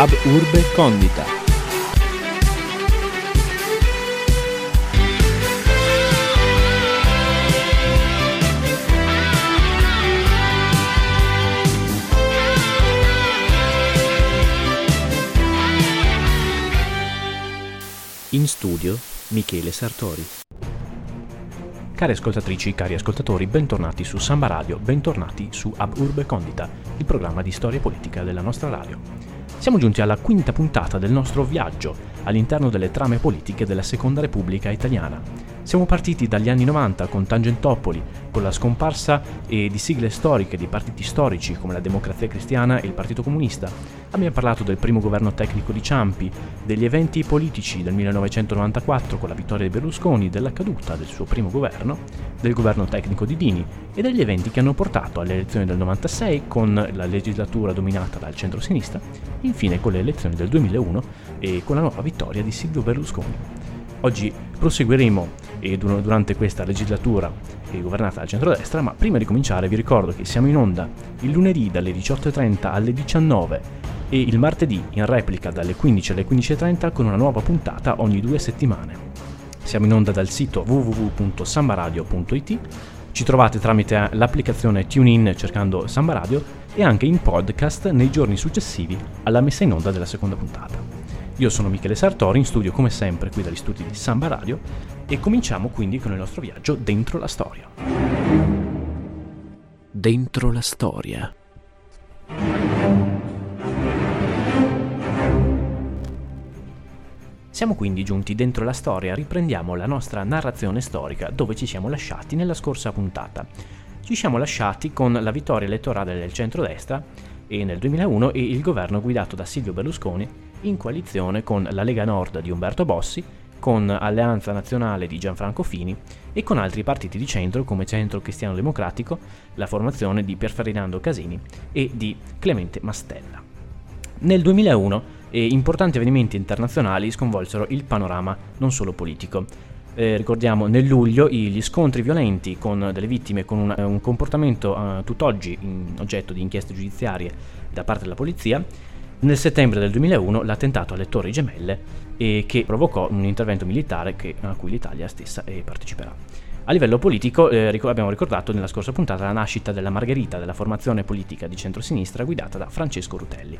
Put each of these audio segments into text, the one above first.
Ab Urbe Condita. In studio Michele Sartori. Cari ascoltatrici, cari ascoltatori, bentornati su Samba Radio, bentornati su Ab Urbe Condita, il programma di storia politica della nostra radio. Siamo giunti alla quinta puntata del nostro viaggio all'interno delle trame politiche della Seconda Repubblica Italiana. Siamo partiti dagli anni 90 con Tangentopoli, con la scomparsa di sigle storiche di partiti storici come la Democrazia Cristiana e il Partito Comunista. Abbiamo parlato del primo governo tecnico di Ciampi, degli eventi politici del 1994 con la vittoria di Berlusconi, della caduta del suo primo governo, del governo tecnico di Dini e degli eventi che hanno portato alle elezioni del 96 con la legislatura dominata dal centro-sinistra infine con le elezioni del 2001 e con la nuova vittoria di Silvio Berlusconi. Oggi proseguiremo durante questa legislatura governata dal centrodestra, ma prima di cominciare vi ricordo che siamo in onda il lunedì dalle 18.30 alle 19 e il martedì in replica dalle 15 alle 15.30 con una nuova puntata ogni due settimane. Siamo in onda dal sito www.sambaradio.it, ci trovate tramite l'applicazione TuneIn cercando Samba Radio e anche in podcast nei giorni successivi alla messa in onda della seconda puntata. Io sono Michele Sartori, in studio come sempre qui dagli studi di Samba Radio e cominciamo quindi con il nostro viaggio dentro la storia. Dentro la storia. Siamo quindi giunti dentro la storia, riprendiamo la nostra narrazione storica dove ci siamo lasciati nella scorsa puntata. Ci siamo lasciati con la vittoria elettorale del centrodestra e nel 2001 e il governo guidato da Silvio Berlusconi in coalizione con la Lega Nord di Umberto Bossi, con Alleanza Nazionale di Gianfranco Fini e con altri partiti di centro come Centro Cristiano Democratico, la formazione di Pier Ferdinando Casini e di Clemente Mastella. Nel 2001 eh, importanti avvenimenti internazionali sconvolsero il panorama non solo politico. Eh, ricordiamo nel luglio gli scontri violenti con delle vittime con un, un comportamento eh, tutt'oggi oggetto di inchieste giudiziarie da parte della polizia nel settembre del 2001 l'attentato alle Torri Gemelle eh, che provocò un intervento militare che, a cui l'Italia stessa eh, parteciperà. A livello politico eh, abbiamo ricordato nella scorsa puntata la nascita della Margherita, della formazione politica di centrosinistra guidata da Francesco Rutelli.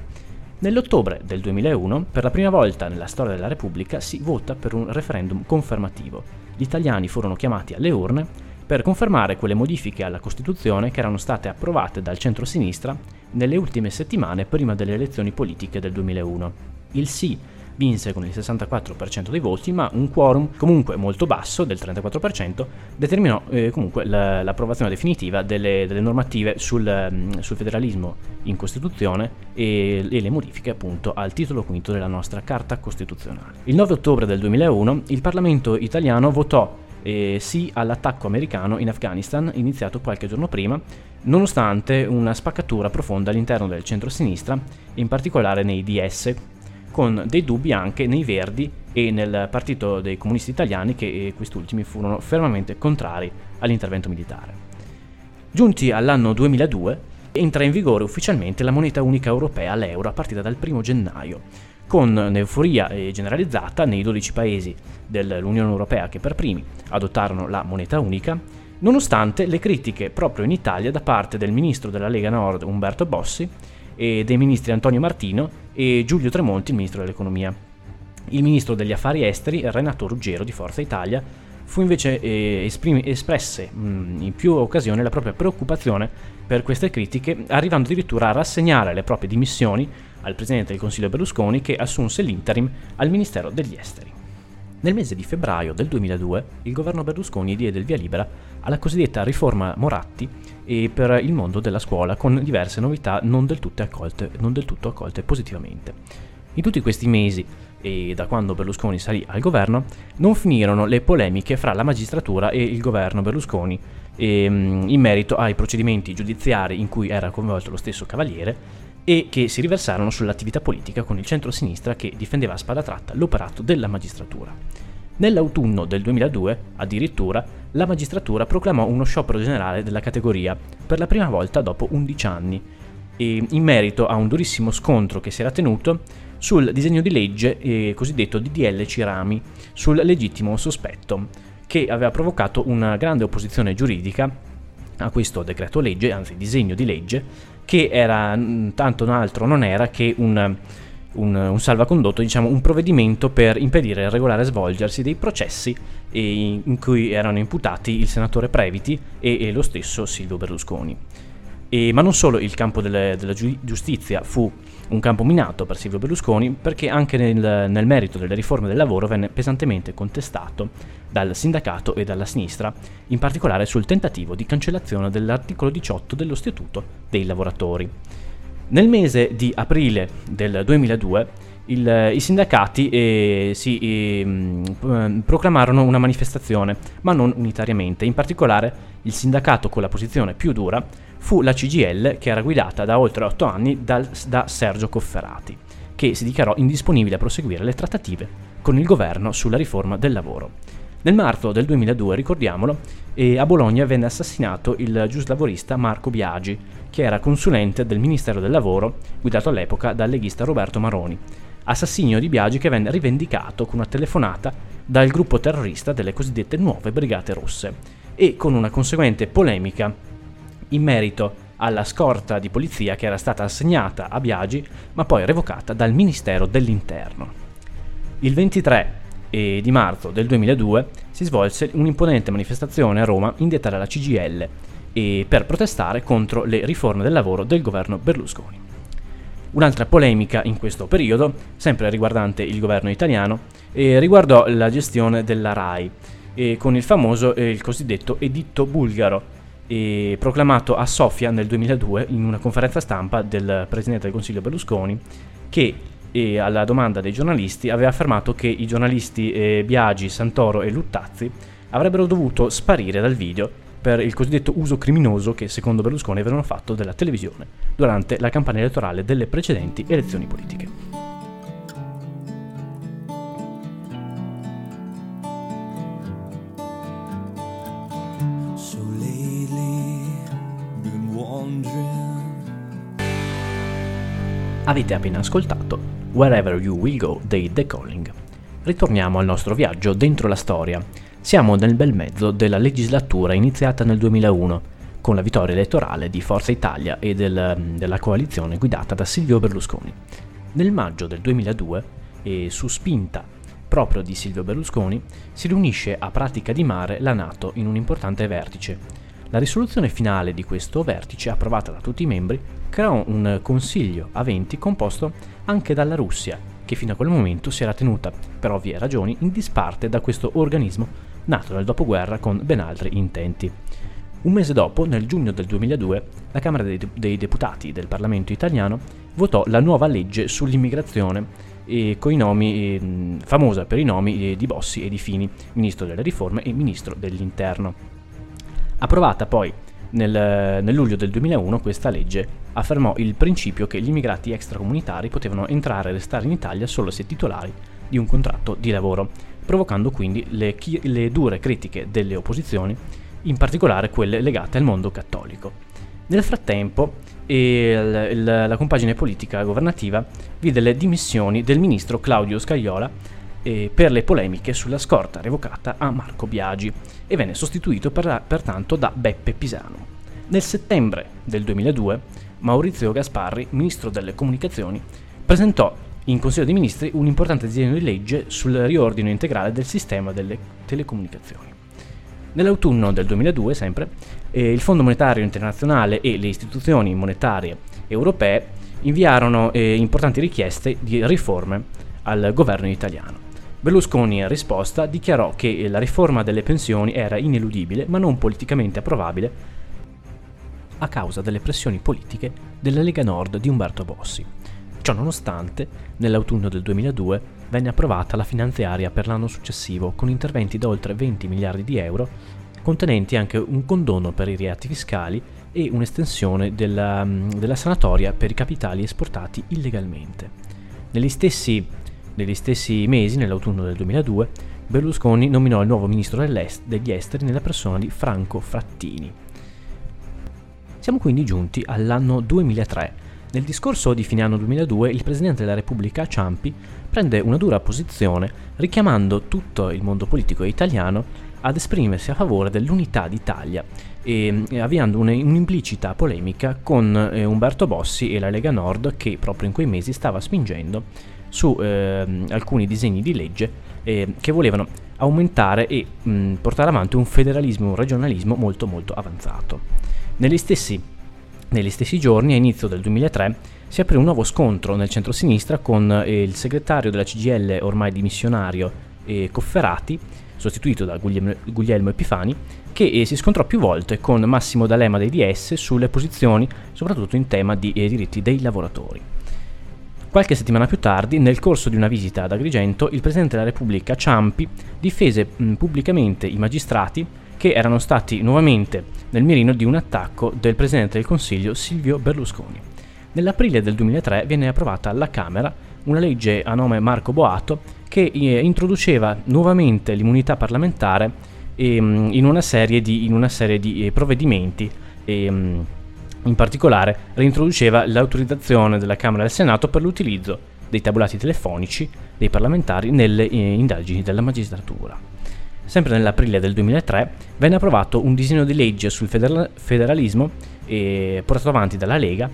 Nell'ottobre del 2001, per la prima volta nella storia della Repubblica, si vota per un referendum confermativo. Gli italiani furono chiamati alle urne per confermare quelle modifiche alla Costituzione che erano state approvate dal centro-sinistra nelle ultime settimane prima delle elezioni politiche del 2001. Il sì vinse con il 64% dei voti, ma un quorum comunque molto basso, del 34%, determinò eh, comunque la, l'approvazione definitiva delle, delle normative sul, mm, sul, federalismo in Costituzione e, e, le modifiche appunto al titolo quinto della nostra Carta Costituzionale. Il 9 ottobre del 2001 il Parlamento italiano votò eh, sì all'attacco americano in Afghanistan iniziato qualche giorno prima, nonostante una spaccatura profonda all'interno del centro-sinistra, in particolare nei DS, con dei dubbi anche nei Verdi e nel Partito dei Comunisti Italiani che eh, quest'ultimi furono fermamente contrari all'intervento militare. Giunti all'anno 2002, entra in vigore ufficialmente la moneta unica europea, l'euro, a partire dal 1 gennaio, con un'euforia generalizzata nei 12 paesi dell'Unione Europea che per primi adottarono la moneta unica, nonostante le critiche proprio in Italia da parte del ministro della Lega Nord Umberto Bossi e dei ministri Antonio Martino e Giulio Tremonti, il ministro dell'economia. Il ministro degli affari esteri, Renato Ruggero di Forza Italia, fu invece eh, esprime, espresse mh, in più occasioni la propria preoccupazione per queste critiche, arrivando addirittura a rassegnare le proprie dimissioni al presidente del Consiglio Berlusconi che assunse l'interim al Ministero degli Esteri. Nel mese di febbraio del 2002 il governo Berlusconi diede il via libera alla cosiddetta riforma Moratti per il mondo della scuola con diverse novità non del, accolte, non del tutto accolte positivamente. In tutti questi mesi e da quando Berlusconi salì al governo non finirono le polemiche fra la magistratura e il governo Berlusconi ehm, in merito ai procedimenti giudiziari in cui era coinvolto lo stesso Cavaliere e che si riversarono sull'attività politica con il centro-sinistra che difendeva a spada tratta l'operato della magistratura. Nell'autunno del 2002, addirittura, la magistratura proclamò uno sciopero generale della categoria, per la prima volta dopo 11 anni, in merito a un durissimo scontro che si era tenuto sul disegno di legge eh, cosiddetto DDL Cirami sul legittimo sospetto, che aveva provocato una grande opposizione giuridica a questo decreto legge, anzi disegno di legge, che era tanto altro non era che un, un, un salvacondotto, diciamo un provvedimento per impedire il regolare svolgersi dei processi in cui erano imputati il senatore Previti e, e lo stesso Silvio Berlusconi. E, ma non solo il campo delle, della giustizia fu un campo minato per Silvio Berlusconi, perché anche nel, nel, merito delle riforme del lavoro venne pesantemente contestato dal sindacato e dalla sinistra, in particolare sul tentativo di cancellazione dell'articolo 18 dello Statuto dei lavoratori. Nel mese di aprile del 2002 il, i sindacati eh, si eh, proclamarono una manifestazione, ma non unitariamente. In particolare il sindacato con la posizione più dura fu la CGL che era guidata da oltre 8 anni dal, da Sergio Cofferati, che si dichiarò indisponibile a proseguire le trattative con il governo sulla riforma del lavoro. Nel marzo del 2002, ricordiamolo, eh, a Bologna venne assassinato il giuslavorista Marco Biagi, che era consulente del Ministero del Lavoro, guidato all'epoca dal leghista Roberto Maroni. Assassinio di Biagi che venne rivendicato con una telefonata dal gruppo terrorista delle cosiddette Nuove Brigate Rosse e con una conseguente polemica in merito alla scorta di polizia che era stata assegnata a Biagi ma poi revocata dal Ministero dell'Interno. Il 23 di marzo del 2002 si svolse un'imponente manifestazione a Roma indetta dalla CGL per protestare contro le riforme del lavoro del governo Berlusconi. Un'altra polemica in questo periodo, sempre riguardante il governo italiano, riguardò la gestione della RAI con il famoso e il cosiddetto editto bulgaro, e proclamato a Sofia nel 2002 in una conferenza stampa del Presidente del Consiglio Berlusconi che e alla domanda dei giornalisti aveva affermato che i giornalisti eh, Biagi, Santoro e Luttazzi avrebbero dovuto sparire dal video per il cosiddetto uso criminoso che secondo Berlusconi avevano fatto della televisione durante la campagna elettorale delle precedenti elezioni politiche. Avete appena ascoltato Wherever You Will Go dei The Calling. Ritorniamo al nostro viaggio dentro la storia. Siamo nel bel mezzo della legislatura iniziata nel 2001, con la vittoria elettorale di Forza Italia e del, della coalizione guidata da Silvio Berlusconi. Nel maggio del 2002, e su spinta proprio di Silvio Berlusconi, si riunisce a Pratica di Mare la Nato in un importante vertice la risoluzione finale di questo vertice, approvata da tutti i membri, creò un consiglio a 20 composto anche dalla Russia, che fino a quel momento si era tenuta, per ovvie ragioni, in disparte da questo organismo nato nel dopoguerra con ben altri intenti. Un mese dopo, nel giugno del 2002, la Camera dei, Deputati del Parlamento italiano votò la nuova legge sull'immigrazione e coi nomi, eh, famosa per i nomi eh, di Bossi e di Fini, Ministro delle Riforme e Ministro dell'Interno. Approvata poi nel, nel, luglio del 2001 questa legge affermò il principio che gli immigrati extracomunitari potevano entrare e restare in Italia solo se titolari di un contratto di lavoro, provocando quindi le, le dure critiche delle opposizioni, in particolare quelle legate al mondo cattolico. Nel frattempo, il, il, la compagine politica governativa vide le dimissioni del ministro Claudio Scagliola eh, per le polemiche sulla scorta revocata a Marco Biagi e venne sostituito per, pertanto da Beppe Pisano. Nel settembre del 2002 Maurizio Gasparri, ministro delle comunicazioni, presentò in Consiglio dei Ministri un importante disegno di legge sul riordino integrale del sistema delle telecomunicazioni. Nell'autunno del 2002, sempre, eh, il Fondo Monetario Internazionale e le istituzioni monetarie europee inviarono eh, importanti richieste di riforme al governo italiano. Berlusconi in risposta dichiarò che la riforma delle pensioni era ineludibile ma non politicamente approvabile a causa delle pressioni politiche della Lega Nord di Umberto Bossi. Ciò nonostante, nell'autunno del 2002 venne approvata la finanziaria per l'anno successivo con interventi da oltre 20 miliardi di euro, contenenti anche un condono per i reati fiscali e un'estensione della, della sanatoria per i capitali esportati illegalmente. Negli stessi negli stessi mesi, nell'autunno del 2002, Berlusconi nominò il nuovo ministro degli esteri nella persona di Franco Frattini. Siamo quindi giunti all'anno 2003, Nel discorso di fine anno 2002 il Presidente della Repubblica Ciampi prende una dura posizione richiamando tutto il mondo politico italiano ad esprimersi a favore dell'unità d'Italia e, avviando un'implicita polemica con eh, Umberto Bossi e la Lega Nord che proprio in quei mesi stava spingendo su eh, alcuni disegni di legge eh, che volevano aumentare e mh, portare avanti un federalismo, un regionalismo molto molto avanzato. Negli stessi, negli stessi giorni, a inizio del 2003, si aprì un nuovo scontro nel centro-sinistra con eh, il segretario della CGL ormai dimissionario Cofferati, sostituito da Guglielmo Epifani, che eh, si scontrò più volte con Massimo D'Alema dei DS sulle posizioni, soprattutto in tema di eh, diritti dei lavoratori. Qualche settimana più tardi, nel corso di una visita ad Agrigento, il Presidente della Repubblica Ciampi difese pubblicamente i magistrati che erano stati nuovamente nel mirino di un attacco del Presidente del Consiglio Silvio Berlusconi. Nell'aprile del 2003 viene approvata alla Camera una legge a nome Marco Boato che eh, introduceva nuovamente l'immunità parlamentare eh, in, una serie di, una serie di eh, provvedimenti. Eh, in particolare reintroduceva l'autorizzazione della Camera e del Senato per l'utilizzo dei tabulati telefonici dei parlamentari nelle eh, indagini della magistratura. Sempre nell'aprile del 2003 venne approvato un disegno di legge sul federalismo eh, portato avanti dalla Lega,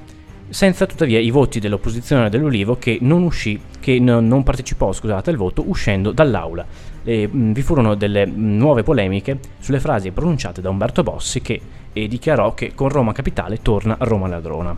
senza tuttavia i voti dell'opposizione dell'Ulivo che non, uscì, che n- non partecipò scusate, al voto uscendo dall'aula. E, mh, vi furono delle mh, nuove polemiche sulle frasi pronunciate da Umberto Bossi che dichiarò che con Roma Capitale torna Roma ladrona.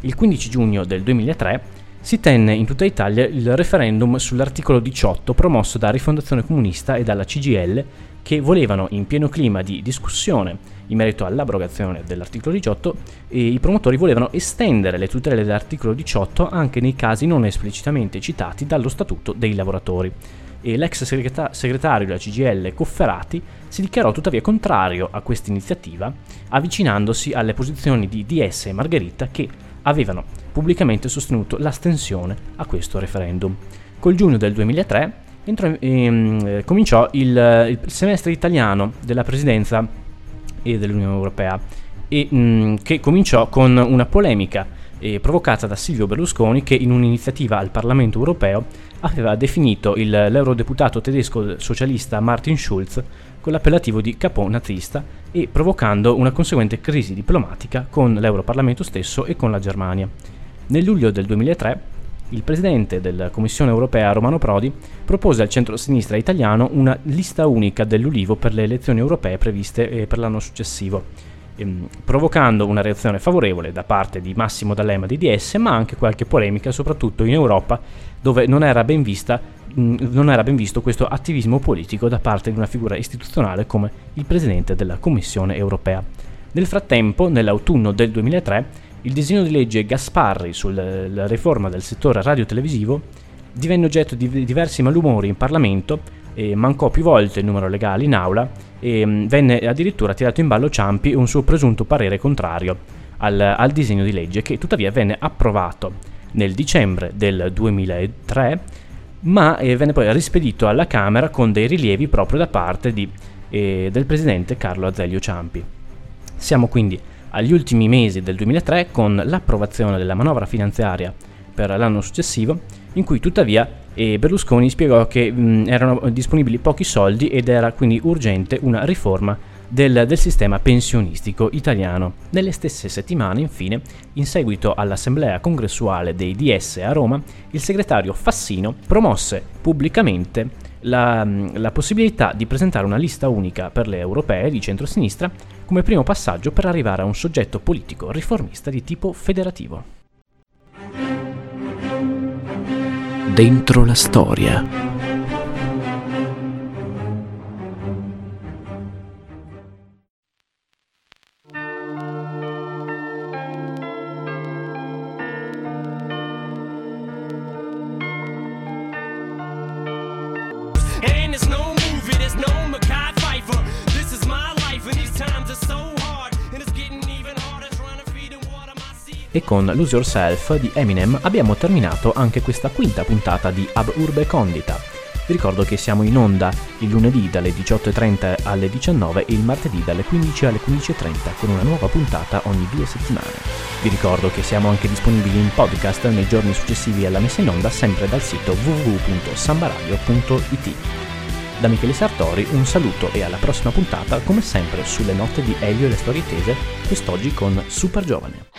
Il 15 giugno del 2003 si tenne in tutta Italia il referendum sull'articolo 18 promosso da Rifondazione Comunista e dalla CGL che volevano in pieno clima di discussione in merito all'abrogazione dell'articolo 18 e i promotori volevano estendere le tutele dell'articolo 18 anche nei casi non esplicitamente citati dallo Statuto dei lavoratori. E l'ex segretario della CGL Cofferati si dichiarò tuttavia contrario a questa iniziativa, avvicinandosi alle posizioni di DS e Margherita che avevano pubblicamente sostenuto l'astensione a questo referendum. Col giugno del 2003 entrò, ehm, cominciò il, il, semestre italiano della presidenza e dell'Unione Europea, e, mh, che cominciò con una polemica eh, provocata da Silvio Berlusconi che in un'iniziativa al Parlamento europeo aveva definito il, l'eurodeputato tedesco socialista Martin Schulz con l'appellativo di capo nazista e provocando una conseguente crisi diplomatica con l'Europarlamento stesso e con la Germania. Nel luglio del 2003 il presidente della Commissione europea Romano Prodi propose al centro-sinistra italiano una lista unica dell'Ulivo per le elezioni europee previste eh, per l'anno successivo ehm, provocando una reazione favorevole da parte di Massimo D'Alema di DS, ma anche qualche polemica, soprattutto in Europa, dove non era ben, vista, non era ben visto questo attivismo politico da parte di una figura istituzionale come il presidente della Commissione europea. Nel frattempo, nell'autunno del 2003, il disegno di legge Gasparri sulla riforma del settore radiotelevisivo divenne oggetto di diversi malumori in Parlamento mancò più volte il numero legale in aula e mh, venne addirittura tirato in ballo Ciampi un suo presunto parere contrario al, al disegno di legge che tuttavia venne approvato nel dicembre del 2003 ma eh, venne poi rispedito alla Camera con dei rilievi proprio da parte di, eh, del presidente Carlo Azeglio Ciampi. Siamo quindi agli ultimi mesi del 2003 con l'approvazione della manovra finanziaria per l'anno successivo, in cui tuttavia e Berlusconi spiegò che mh, erano disponibili pochi soldi ed era quindi urgente una riforma del, del, sistema pensionistico italiano. Nelle stesse settimane, infine, in seguito all'assemblea congressuale dei DS a Roma, il segretario Fassino promosse pubblicamente la, la possibilità di presentare una lista unica per le europee di centrosinistra come primo passaggio per arrivare a un soggetto politico riformista di tipo federativo. dentro la storia. E con Lose Yourself di Eminem abbiamo terminato anche questa quinta puntata di Ab Urbe Condita. Vi ricordo che siamo in onda il lunedì dalle 18.30 alle 19 e il martedì dalle 15 alle 15.30 con una nuova puntata ogni due settimane. Vi ricordo che siamo anche disponibili in podcast nei giorni successivi alla messa in onda sempre dal sito www.sambaradio.it. Da Michele Sartori un saluto e alla prossima puntata come sempre sulle notte di Elio e le storie tese, quest'oggi con Super Giovane.